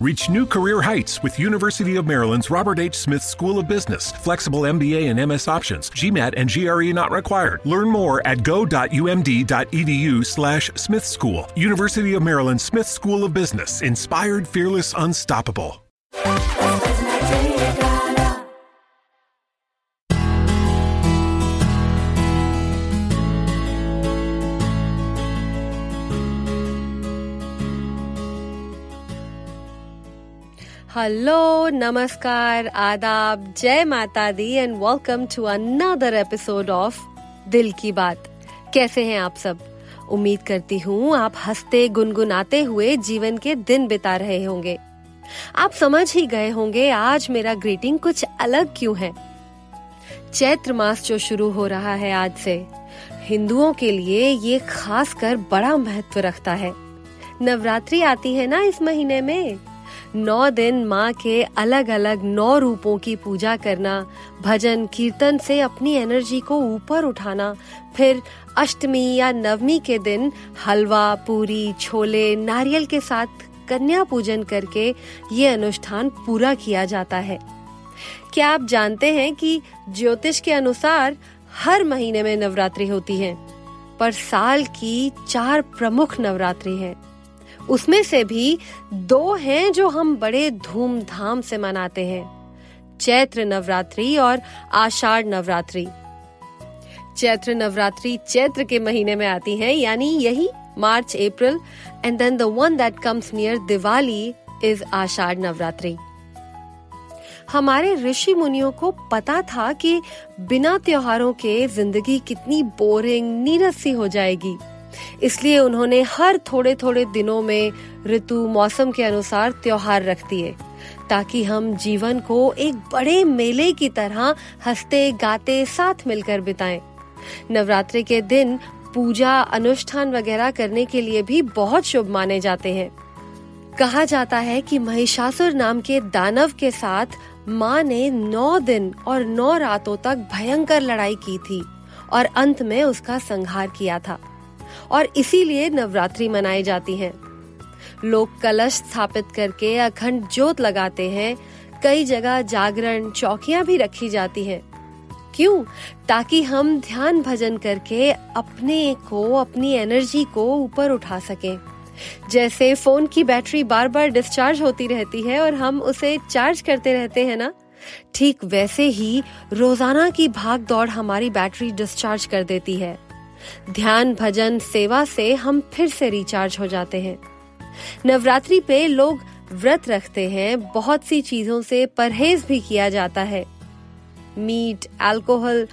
Reach new career heights with University of Maryland's Robert H. Smith School of Business. Flexible MBA and MS options. GMAT and GRE not required. Learn more at go.umd.edu slash Smith School. University of Maryland Smith School of Business. Inspired, fearless, unstoppable. Hello, namaskar, adab, jai माता दी and welcome to another episode of Dil Ki Baat कैसे हैं आप सब? उम्मीद करती हूँ आप हँसते गुनगुनाते हुए जीवन के दिन बिता रहे होंगे। आप समझ ही गए होंगे आज मेरा ग्रीटिंग कुछ अलग क्यों है। चैत्र मास जो शुरू हो रहा है आज से हिंदुओं के लिए ये खास कर बड़ा महत्व रखता है। नवरात्रि आती है ना इस महीने में? नौ दिन माँ के अलग अलग नौ रूपों की पूजा करना, भजन कीर्तन से अपनी एनर्जी को ऊपर उठाना, फिर अष्टमी या नवमी के दिन हलवा, पूरी, छोले, नारियल के साथ कन्या पूजन करके ये अनुष्ठान पूरा किया जाता है। क्या आप जानते हैं कि ज्योतिष के अनुसार हर महीने में नवरात्रि होती है, पर साल की चार प्रमुख नवरात्रि हैं। उसमें से भी दो हैं जो हम बड़े धूमधाम से मनाते हैं। चैत्र नवरात्रि और आषाढ़ नवरात्रि। चैत्र नवरात्रि चैत्र के महीने में आती है, यानी यही March, April and then the one that comes near Diwali is Ashadh Navratri. हमारे ऋषि मुनियों को पता था कि बिना त्योहारों के ज़िंदगी कितनी बोरिंग नीरस सी हो जाएगी। इसलिए उन्होंने हर थोड़े थोड़े दिनों में ऋतु मौसम के अनुसार त्योहार रख दिए, ताकि हम जीवन को एक बड़े मेले की तरह हँसते, गाते, साथ मिलकर बिताएँ। नवरात्रि के दिन पूजा, अनुष्ठान वगैरह करने के लिए भी बहुत शुभ माने जाते हैं कहा जाता है कि महिषासुर नाम के दानव के साथ माँ ने नौ दिन और नौ रातों तक भयंकर लड़ाई की थी और अंत में उसका संहार किया था और इसीलिए नवरात्रि मनाई जाती है। लोग कलश स्थापित करके अखंड जोत लगाते हैं। कई जगह जागरण चौकियाँ भी रखी जाती हैं। क्यों? ताकि हम ध्यान भजन करके अपने को, अपनी एनर्जी को ऊपर उठा सकें। जैसे फ़ोन की बैटरी बार बार डिस्चार्ज होती रहती है और हम उसे चार्ज करते रहते हैं ना? ठीक वैसे ही रोज़ाना की भाग दौड़ हमारी बैटरी डिस्चार्ज कर देती है। ध्यान, भजन, सेवा से हम फिर से रिचार्ज हो जाते हैं। नवरात्रि पे लोग व्रत रखते हैं, बहुत सी चीज़ों से परहेज भी किया जाता है। मीट अल्कोहल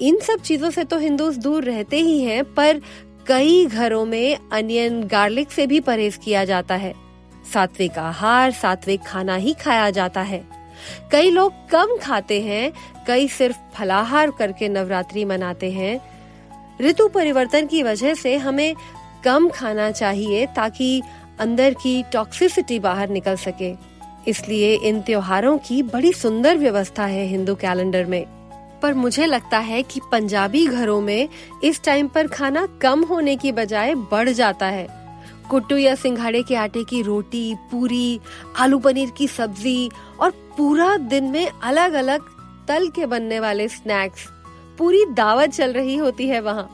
इन सब चीज़ों से तो हिंदूस दूर रहते ही हैं, पर कई घरों में अनियन गार्लिक से भी परहेज किया जाता है। सात्विक आहार, सात्विक खाना ही खाया जाता है। कई लोग कम खाते हैं, कई सिर्फ़ फलाहार करके नवरात्रि मनाते हैं ऋतु परिवर्तन की वजह से हमें कम खाना चाहिए ताकि अंदर की टॉक्सिसिटी बाहर निकल सके। इसलिए इन त्योहारों की बड़ी सुंदर व्यवस्था है हिंदू कैलेंडर में। पर मुझे लगता है कि पंजाबी घरों में इस टाइम पर खाना कम होने की बजाय बढ़ जाता है। कुट्टू या सिंघाड़े के आटे की रोटी, पूरी, आलू पनीर की सब्ज़ी और पूरा दिन में अलग अलग तल के बनने वाले स्नैक्स पूरी दावत चल रही होती है वहाँ।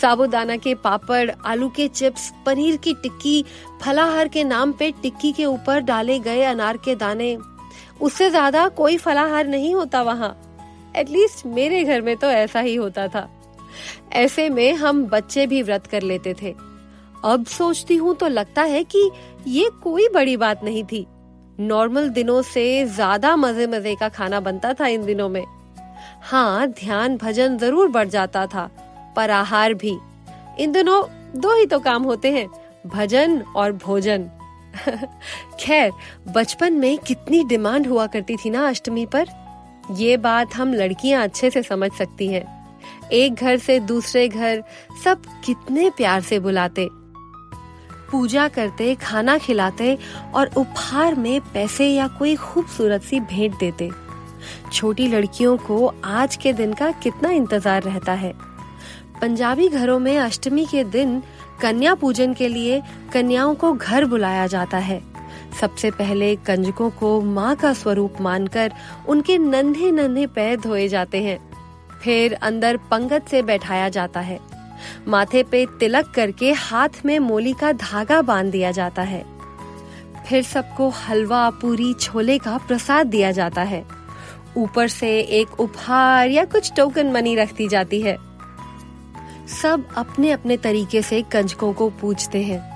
साबुदाना के पापड़, आलू के चिप्स, पनीर की टिक्की, फलाहार के नाम पे टिक्की के ऊपर डाले गए अनार के दाने। उससे ज़्यादा कोई फलाहार नहीं होता वहाँ। एटलीस्ट मेरे घर में तो ऐसा ही होता था। ऐसे में हम बच्चे भी व्रत कर लेते थे। अब सोचती हूँ तो लगता है कि ये कोई बड़ी बात नहीं थी। नॉर्मल दिनों से ज़्यादा मज़े मज़े का खाना बनता था इन दिनों में। हाँ ध्यान, भजन ज़रूर बढ़ जाता था, पर आहार भी। इन दोनों दो ही तो काम होते हैं, भजन और भोजन। खैर, बचपन में कितनी डिमांड हुआ करती थी ना अष्टमी पर? ये बात हम लड़कियाँ अच्छे से समझ सकती हैं। एक घर से दूसरे घर सब कितने प्यार से बुलाते। पूजा करते, खाना खिलाते और उपहार में पैसे या कोई खूबसूरत सी भेंट देते। छोटी लड़कियों को आज के दिन का कितना इंतज़ार रहता है। पंजाबी घरों में अष्टमी के दिन कन्या पूजन के लिए कन्याओं को घर बुलाया जाता है। सबसे पहले कंजकों को माँ का स्वरूप मानकर उनके नन्हे नन्हे पैर धोए जाते हैं। फिर अंदर पंगत से बैठाया जाता है। माथे पे तिलक करके हाथ में मोली का धागा बाँध दिया जाता है। फिर सबको हलवा, पूरी, छोले का प्रसाद दिया जाता है। ऊपर से एक उपहार या कुछ टोकन मनी रख दी जाती है। सब अपने अपने तरीके से कंजकों को पूछते हैं।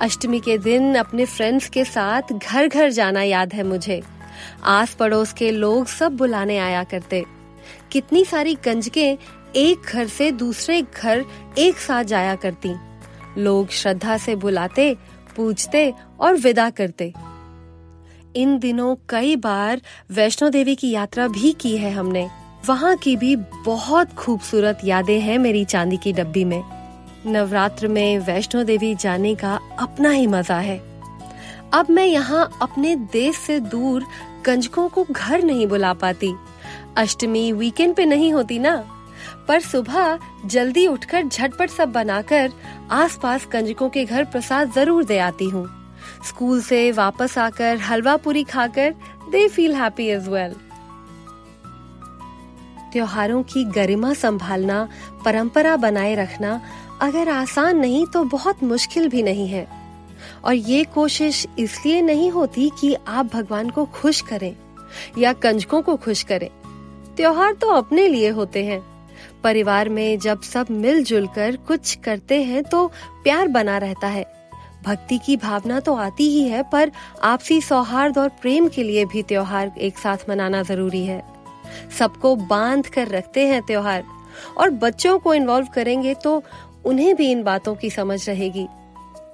अष्टमी के दिन अपने फ्रेंड्स के साथ घर घर जाना याद है मुझे। आस पड़ोस के लोग सब बुलाने आया करते। कितनी सारी कंजकें एक घर से दूसरे घर एक साथ जाया करती। लोग श्रद्धा से बुलाते पूछते और विदा करते। इन दिनों कई बार वैष्णो देवी की यात्रा भी की है हमने। वहाँ की भी बहुत खूबसूरत यादें हैं मेरी चांदी की डब्बी में। नवरात्र में वैष्णो देवी जाने का अपना ही मज़ा है। अब मैं यहाँ अपने देश से दूर कंजकों को घर नहीं बुला पाती। अष्टमी वीकेंड पे नहीं होती ना? पर सुबह जल्दी उठकर झटपट सब बनाकर आसपास कंजकों के घर प्रसाद ज़रूर दे आती हूँ। स्कूल से वापस आकर हलवा पूरी खाकर they feel happy as well त्योहारों की गरिमा संभालना, परंपरा बनाए रखना अगर आसान नहीं तो बहुत मुश्किल भी नहीं है। और ये कोशिश इसलिए नहीं होती कि आप भगवान को खुश करें या कंजकों को खुश करें। त्योहार तो अपने लिए होते हैं। परिवार में जब सब मिलजुल कर कुछ करते हैं तो प्यार बना रहता है। भक्ति की भावना तो आती ही है, पर आपसी सौहार्द और प्रेम के लिए भी त्योहार एक साथ मनाना ज़रूरी है। सबको बाँध कर रखते हैं त्योहार, और बच्चों को इन्वॉल्व करेंगे तो उन्हें भी इन बातों की समझ रहेगी।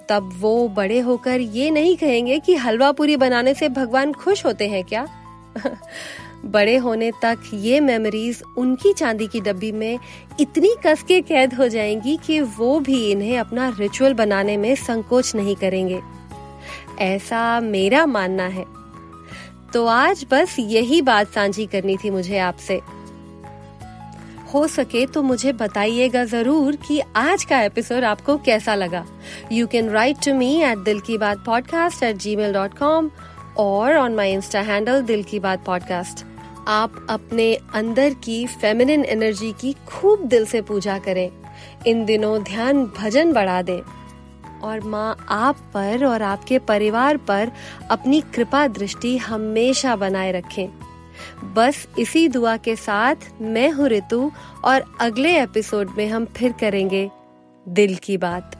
तब वो बड़े होकर ये नहीं कहेंगे कि हलवा पूरी बनाने से भगवान खुश होते हैं क्या? बड़े होने तक ये मेमोरीज उनकी चांदी की डब्बी में इतनी कस के कैद हो जाएँगी कि वो भी इन्हें अपना रिचुअल बनाने में संकोच नहीं करेंगे। ऐसा मेरा मानना है। तो आज बस यही बात साझी करनी थी मुझे आपसे। हो सके तो मुझे बताइएगा ज़रूर कि आज का एपिसोड आपको कैसा लगा। You can write to me at Dil Ki Baat podcast at Gmail dot com और on my Insta handle Dil Ki Baat podcast आप अपने अंदर की फेमिनिन एनर्जी की खूब दिल से पूजा करें। इन दिनों ध्यान भजन बढ़ा दें। और माँ आप पर और आपके परिवार पर अपनी कृपा दृष्टि हमेशा बनाए रखें। बस इसी दुआ के साथ मैं हूँ ऋतु और अगले एपिसोड में हम फिर करेंगे दिल की बात।